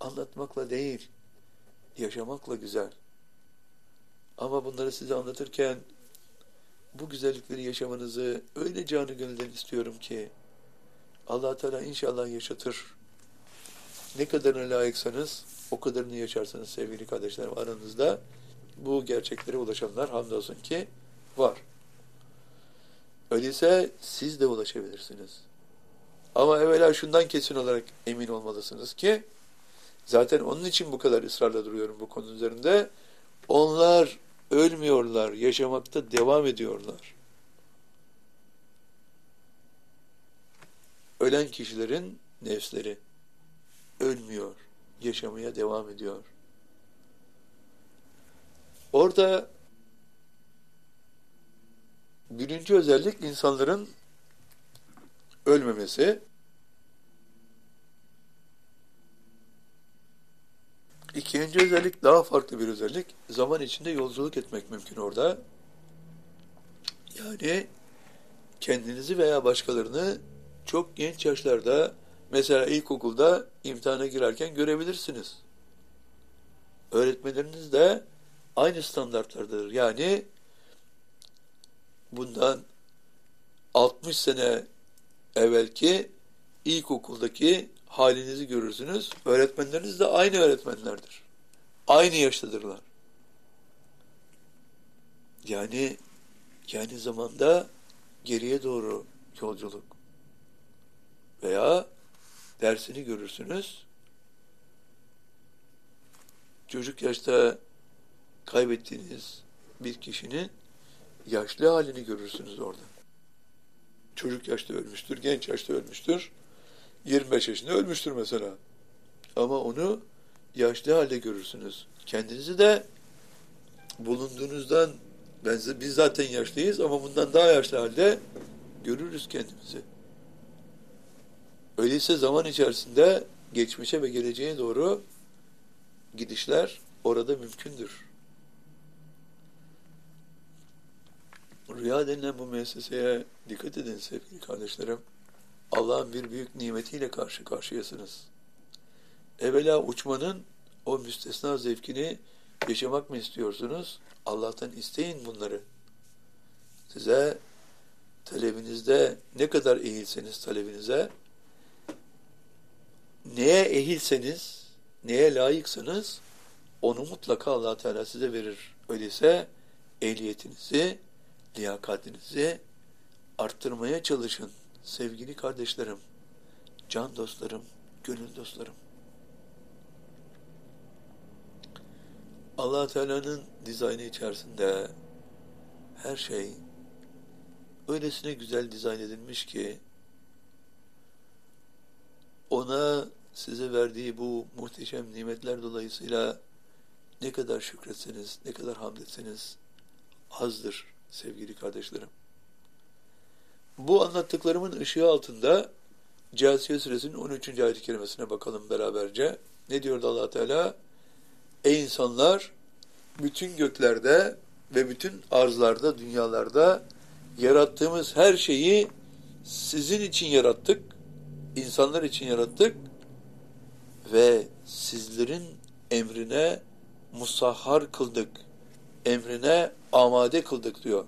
anlatmakla değil, yaşamakla güzel. Ama bunları size anlatırken bu güzellikleri yaşamanızı öyle canı gönülden istiyorum ki allah Teala inşallah yaşatır. Ne kadarına layıksanız o kadarını yaşarsanız sevgili kardeşlerim aranızda bu gerçeklere ulaşanlar hamdolsun ki var. Öyleyse siz de ulaşabilirsiniz. Ama evvela şundan kesin olarak emin olmalısınız ki Zaten onun için bu kadar ısrarla duruyorum bu konu üzerinde. Onlar ölmüyorlar, yaşamakta devam ediyorlar. Ölen kişilerin nefsleri ölmüyor, yaşamaya devam ediyor. Orada birinci özellik insanların ölmemesi. İkinci özellik daha farklı bir özellik. Zaman içinde yolculuk etmek mümkün orada. Yani kendinizi veya başkalarını çok genç yaşlarda mesela ilkokulda imtihana girerken görebilirsiniz. Öğretmenleriniz de aynı standartlardadır. Yani bundan 60 sene evvelki ilkokuldaki halinizi görürsünüz. Öğretmenleriniz de aynı öğretmenlerdir. Aynı yaştadırlar. Yani yani zamanda geriye doğru yolculuk. Veya dersini görürsünüz. Çocuk yaşta kaybettiğiniz bir kişinin yaşlı halini görürsünüz orada. Çocuk yaşta ölmüştür, genç yaşta ölmüştür. 25 yaşında ölmüştür mesela. Ama onu yaşlı halde görürsünüz. Kendinizi de bulunduğunuzdan ben, biz zaten yaşlıyız ama bundan daha yaşlı halde görürüz kendimizi. Öyleyse zaman içerisinde geçmişe ve geleceğe doğru gidişler orada mümkündür. Rüya denilen bu müesseseye dikkat edin sevgili kardeşlerim. Allah'ın bir büyük nimetiyle karşı karşıyasınız. Evvela uçmanın o müstesna zevkini yaşamak mı istiyorsunuz? Allah'tan isteyin bunları. Size talebinizde ne kadar eğilseniz talebinize, neye ehilseniz, neye layıksanız onu mutlaka allah Teala size verir. Öyleyse ehliyetinizi, liyakatinizi arttırmaya çalışın sevgili kardeşlerim, can dostlarım, gönül dostlarım. allah Teala'nın dizaynı içerisinde her şey öylesine güzel dizayn edilmiş ki ona size verdiği bu muhteşem nimetler dolayısıyla ne kadar şükretseniz, ne kadar hamd etseniz azdır sevgili kardeşlerim. Bu anlattıklarımın ışığı altında Câsiye suresinin 13. ayet-i kerimesine bakalım beraberce. Ne diyordu allah Teala? Ey insanlar! Bütün göklerde ve bütün arzlarda, dünyalarda yarattığımız her şeyi sizin için yarattık, insanlar için yarattık ve sizlerin emrine musahhar kıldık, emrine amade kıldık diyor.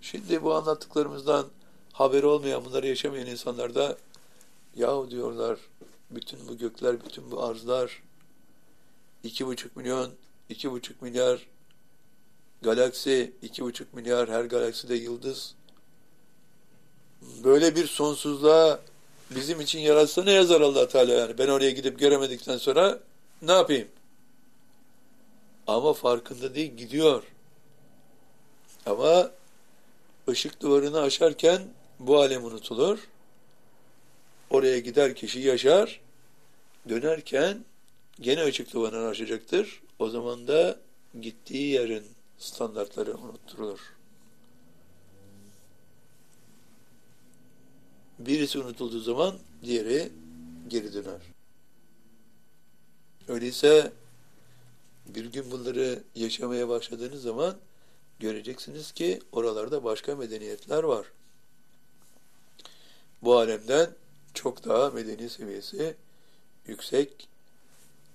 Şimdi bu anlattıklarımızdan haberi olmayan, bunları yaşamayan insanlar da yahu diyorlar bütün bu gökler, bütün bu arzlar iki buçuk milyon, iki buçuk milyar galaksi, iki buçuk milyar her galakside yıldız böyle bir sonsuzluğa bizim için yaratsa ne yazar allah Teala yani? Ben oraya gidip göremedikten sonra ne yapayım? Ama farkında değil, gidiyor. Ama ışık duvarını aşarken bu alem unutulur. Oraya gider kişi yaşar. Dönerken gene ışık duvarını aşacaktır. O zaman da gittiği yerin standartları unutturulur. Birisi unutulduğu zaman diğeri geri döner. Öyleyse bir gün bunları yaşamaya başladığınız zaman göreceksiniz ki oralarda başka medeniyetler var. Bu alemden çok daha medeni seviyesi yüksek,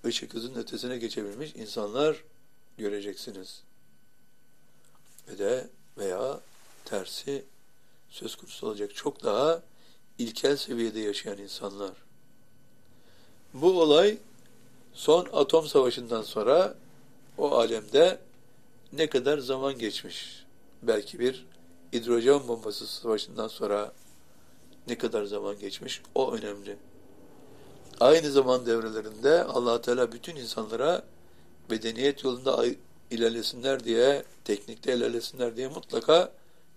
ışık hızının ötesine geçebilmiş insanlar göreceksiniz. Ve de veya tersi söz konusu olacak çok daha ilkel seviyede yaşayan insanlar. Bu olay son atom savaşından sonra o alemde ne kadar zaman geçmiş? Belki bir hidrojen bombası savaşından sonra ne kadar zaman geçmiş? O önemli. Aynı zaman devrelerinde allah Teala bütün insanlara bedeniyet yolunda ilerlesinler diye, teknikte ilerlesinler diye mutlaka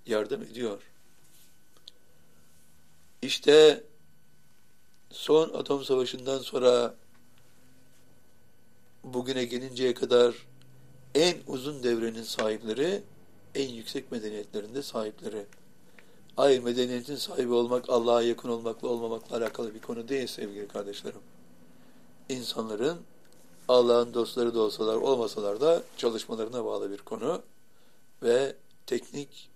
yardım ediyor. İşte son atom savaşından sonra bugüne gelinceye kadar en uzun devrenin sahipleri, en yüksek medeniyetlerinde sahipleri. Hayır medeniyetin sahibi olmak Allah'a yakın olmakla olmamakla alakalı bir konu değil sevgili kardeşlerim. İnsanların Allah'ın dostları da olsalar olmasalar da çalışmalarına bağlı bir konu ve teknik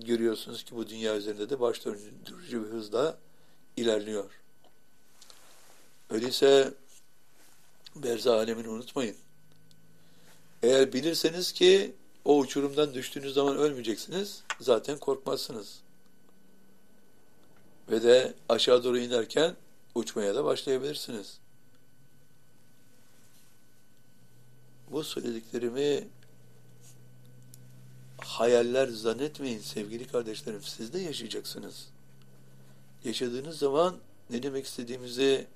görüyorsunuz ki bu dünya üzerinde de baş döndürücü bir hızla ilerliyor. Öyleyse berza alemini unutmayın. Eğer bilirseniz ki o uçurumdan düştüğünüz zaman ölmeyeceksiniz, zaten korkmazsınız. Ve de aşağı doğru inerken uçmaya da başlayabilirsiniz. Bu söylediklerimi hayaller zannetmeyin sevgili kardeşlerim. Siz de yaşayacaksınız. Yaşadığınız zaman ne demek istediğimizi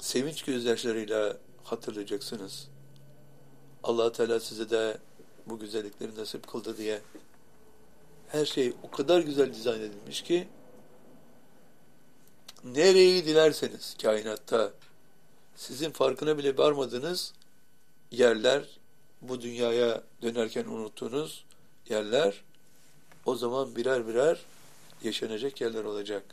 sevinç gözyaşlarıyla hatırlayacaksınız. allah Teala size de bu güzellikleri nasip kıldı diye. Her şey o kadar güzel dizayn edilmiş ki nereyi dilerseniz kainatta sizin farkına bile varmadığınız yerler bu dünyaya dönerken unuttuğunuz yerler o zaman birer birer yaşanacak yerler olacak.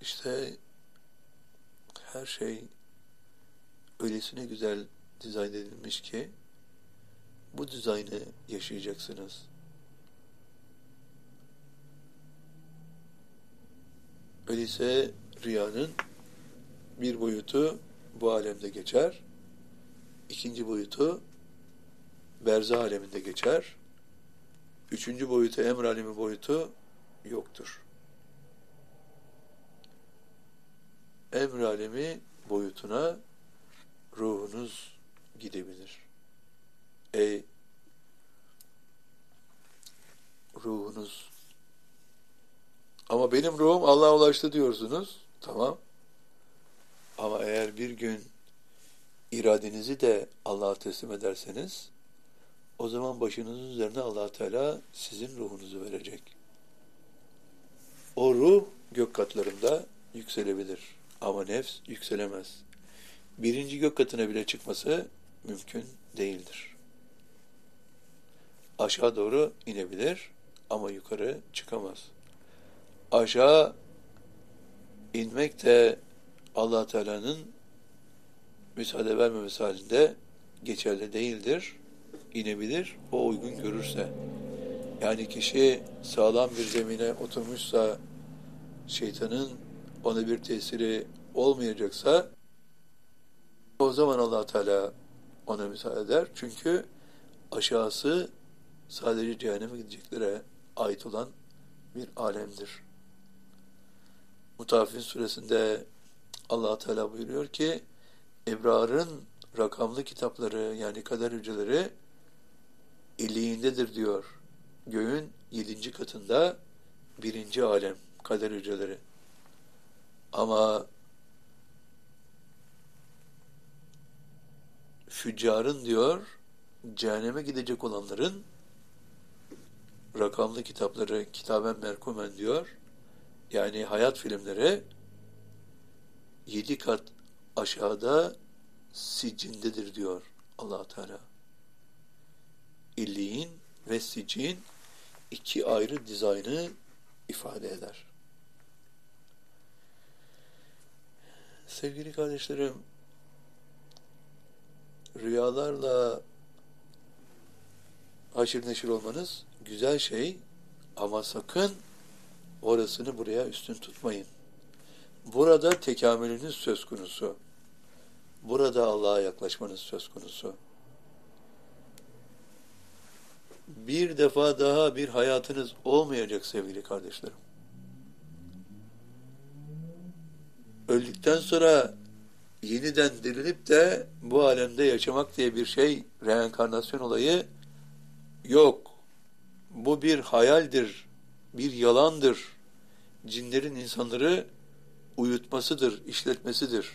İşte her şey öylesine güzel dizayn edilmiş ki bu dizaynı yaşayacaksınız. Öyleyse rüyanın bir boyutu bu alemde geçer, ikinci boyutu berza aleminde geçer, üçüncü boyutu emr alemi boyutu yoktur. Emr alemi boyutuna ruhunuz gidebilir. Ey ruhunuz ama benim ruhum Allah'a ulaştı diyorsunuz. Tamam. Ama eğer bir gün iradenizi de Allah'a teslim ederseniz o zaman başınızın üzerine allah Teala sizin ruhunuzu verecek. O ruh gök katlarında yükselebilir. Ama nefs yükselemez. Birinci gök katına bile çıkması mümkün değildir. Aşağı doğru inebilir ama yukarı çıkamaz aşağı inmek de allah Teala'nın müsaade vermemesi halinde geçerli değildir. İnebilir, o uygun görürse. Yani kişi sağlam bir zemine oturmuşsa, şeytanın ona bir tesiri olmayacaksa, o zaman allah Teala ona müsaade eder. Çünkü aşağısı sadece cehenneme gideceklere ait olan bir alemdir. Mutafin suresinde allah Teala buyuruyor ki Ebrar'ın rakamlı kitapları yani kader hücreleri illiğindedir diyor. Göğün yedinci katında birinci alem kader hücreleri. Ama füccarın diyor cehenneme gidecek olanların rakamlı kitapları kitaben merkumen diyor yani hayat filmleri yedi kat aşağıda sicindedir diyor allah Teala. İlliğin ve sicin iki ayrı dizaynı ifade eder. Sevgili kardeşlerim, rüyalarla haşir neşir olmanız güzel şey ama sakın orasını buraya üstün tutmayın. Burada tekamülünüz söz konusu. Burada Allah'a yaklaşmanız söz konusu. Bir defa daha bir hayatınız olmayacak sevgili kardeşlerim. Öldükten sonra yeniden dirilip de bu alemde yaşamak diye bir şey, reenkarnasyon olayı yok. bu bir hayaldir, bir yalandır. Cinlerin insanları uyutmasıdır, işletmesidir.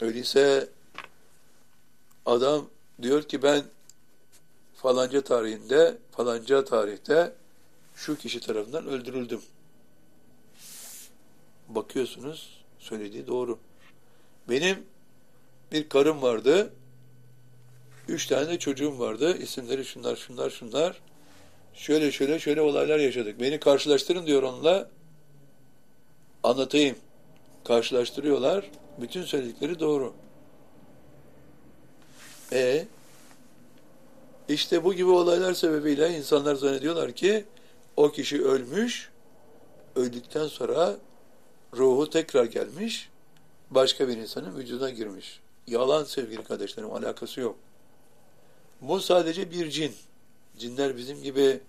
Öyleyse adam diyor ki ben falanca tarihinde, falanca tarihte şu kişi tarafından öldürüldüm. Bakıyorsunuz, söylediği doğru. Benim bir karım vardı, üç tane de çocuğum vardı, isimleri şunlar, şunlar, şunlar. Şöyle şöyle şöyle olaylar yaşadık. Beni karşılaştırın diyor onunla, anlatayım. Karşılaştırıyorlar, bütün söyledikleri doğru. E işte bu gibi olaylar sebebiyle insanlar zannediyorlar ki o kişi ölmüş, öldükten sonra ruhu tekrar gelmiş, başka bir insanın vücuduna girmiş. Yalan sevgili kardeşlerim, alakası yok. Bu sadece bir cin. Cinler bizim gibi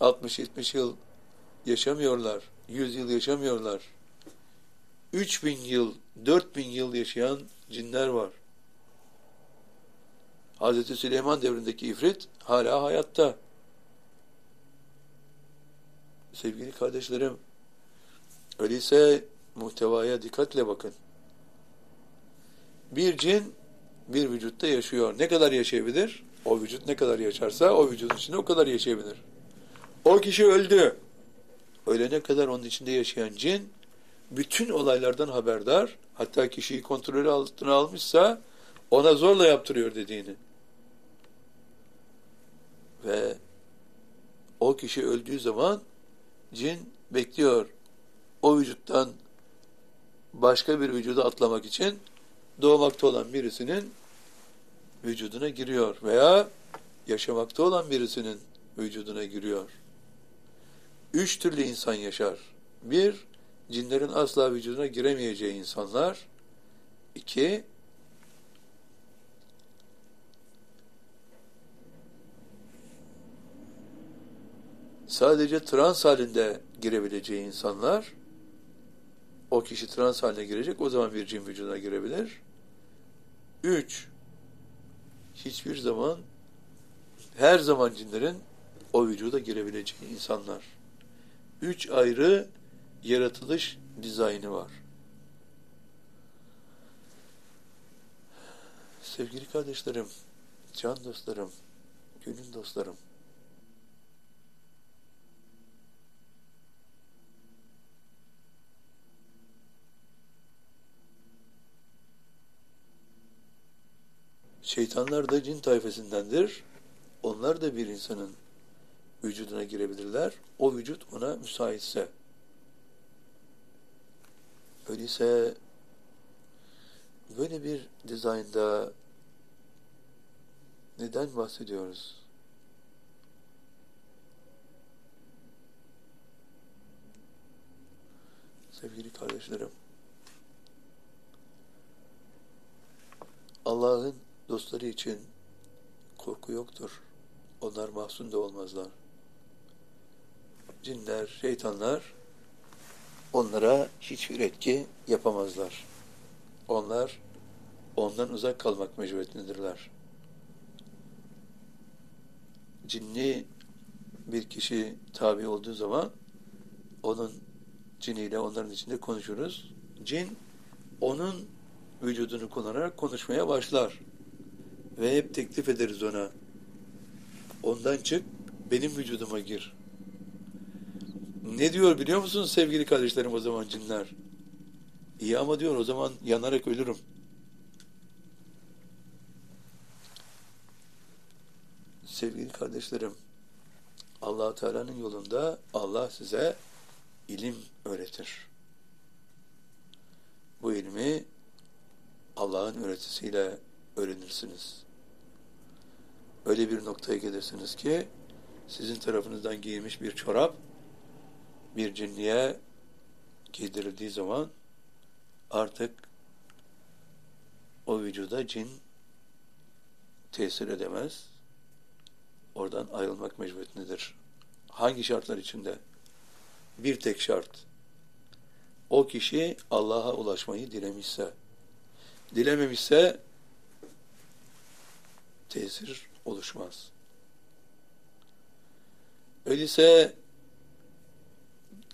60-70 yıl yaşamıyorlar, 100 yıl yaşamıyorlar. 3000 yıl, 4000 yıl yaşayan cinler var. Hazreti Süleyman devrindeki ifrit hala hayatta. Sevgili kardeşlerim, öyleyse muhtevaya dikkatle bakın. Bir cin bir vücutta yaşıyor. Ne kadar yaşayabilir? O vücut ne kadar yaşarsa o vücudun içinde o kadar yaşayabilir. O kişi öldü. Ölene kadar onun içinde yaşayan cin bütün olaylardan haberdar. Hatta kişiyi kontrolü altına almışsa ona zorla yaptırıyor dediğini. Ve o kişi öldüğü zaman cin bekliyor. O vücuttan başka bir vücuda atlamak için doğmakta olan birisinin vücuduna giriyor veya yaşamakta olan birisinin vücuduna giriyor. Üç türlü insan yaşar. Bir, cinlerin asla vücuduna giremeyeceği insanlar. İki, sadece trans halinde girebileceği insanlar, o kişi trans haline girecek, o zaman bir cin vücuduna girebilir. Üç, hiçbir zaman, her zaman cinlerin o vücuda girebileceği insanlar. Üç ayrı yaratılış dizaynı var. Sevgili kardeşlerim, can dostlarım, gönül dostlarım, Şeytanlar da cin tayfesindendir. Onlar da bir insanın vücuduna girebilirler. O vücut ona müsaitse. Öyleyse böyle bir dizaynda neden bahsediyoruz? Sevgili kardeşlerim, Allah'ın dostları için korku yoktur. Onlar mahzun da olmazlar. Cinler, şeytanlar onlara hiçbir etki yapamazlar. Onlar ondan uzak kalmak mecburiyetindedirler. Cinni bir kişi tabi olduğu zaman onun ciniyle onların içinde konuşuruz. Cin onun vücudunu kullanarak konuşmaya başlar. Ve hep teklif ederiz ona. Ondan çık, benim vücuduma gir. Ne diyor biliyor musunuz sevgili kardeşlerim o zaman cinler? İyi ama diyor o zaman yanarak ölürüm. Sevgili kardeşlerim, allah Teala'nın yolunda Allah size ilim öğretir. Bu ilmi Allah'ın öğretisiyle öğrenirsiniz. Öyle bir noktaya gelirsiniz ki sizin tarafınızdan giyilmiş bir çorap bir cinliğe giydirildiği zaman artık o vücuda cin tesir edemez. Oradan ayrılmak mecburiyetindedir. Hangi şartlar içinde? Bir tek şart. O kişi Allah'a ulaşmayı dilemişse, dilememişse tesir oluşmaz. Öyleyse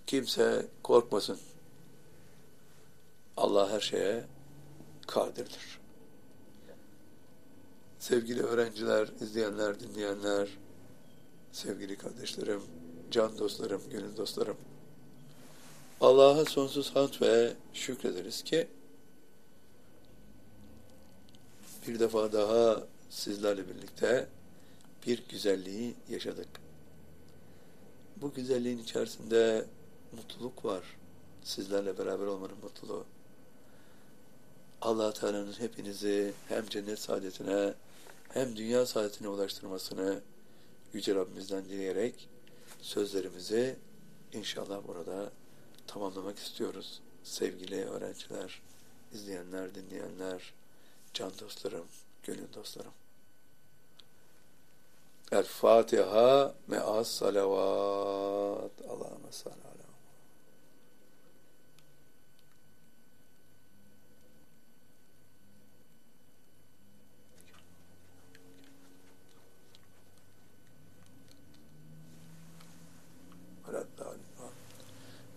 kimse korkmasın. Allah her şeye kadirdir. Sevgili öğrenciler, izleyenler, dinleyenler, sevgili kardeşlerim, can dostlarım, gönül dostlarım. Allah'a sonsuz hamd ve şükrederiz ki bir defa daha sizlerle birlikte bir güzelliği yaşadık. Bu güzelliğin içerisinde mutluluk var. Sizlerle beraber olmanın mutluluğu. allah Teala'nın hepinizi hem cennet saadetine hem dünya saadetine ulaştırmasını Yüce Rabbimizden dileyerek sözlerimizi inşallah burada tamamlamak istiyoruz. Sevgili öğrenciler, izleyenler, dinleyenler, can dostlarım, gönül dostlarım. El Fatiha me'as salavat. Allahümme salli ala.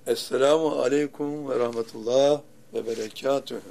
Esselamu Aleyküm ve Rahmetullah ve Berekatühü.